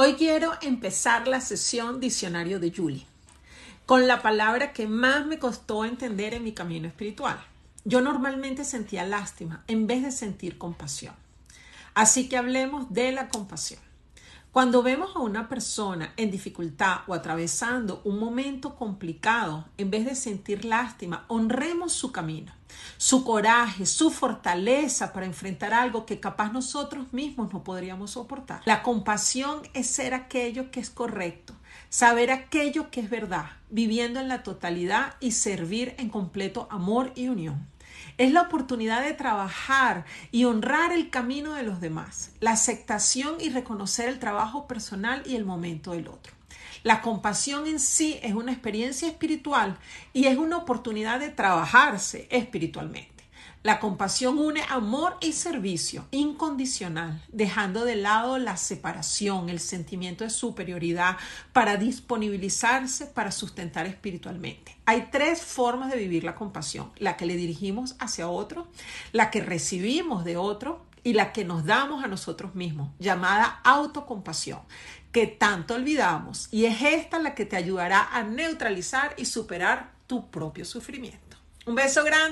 Hoy quiero empezar la sesión Diccionario de Julie con la palabra que más me costó entender en mi camino espiritual. Yo normalmente sentía lástima en vez de sentir compasión. Así que hablemos de la compasión. Cuando vemos a una persona en dificultad o atravesando un momento complicado, en vez de sentir lástima, honremos su camino, su coraje, su fortaleza para enfrentar algo que capaz nosotros mismos no podríamos soportar. La compasión es ser aquello que es correcto, saber aquello que es verdad, viviendo en la totalidad y servir en completo amor y unión. Es la oportunidad de trabajar y honrar el camino de los demás, la aceptación y reconocer el trabajo personal y el momento del otro. La compasión en sí es una experiencia espiritual y es una oportunidad de trabajarse espiritualmente. La compasión une amor y servicio incondicional, dejando de lado la separación, el sentimiento de superioridad para disponibilizarse para sustentar espiritualmente. Hay tres formas de vivir la compasión, la que le dirigimos hacia otro, la que recibimos de otro y la que nos damos a nosotros mismos, llamada autocompasión, que tanto olvidamos y es esta la que te ayudará a neutralizar y superar tu propio sufrimiento. Un beso grande.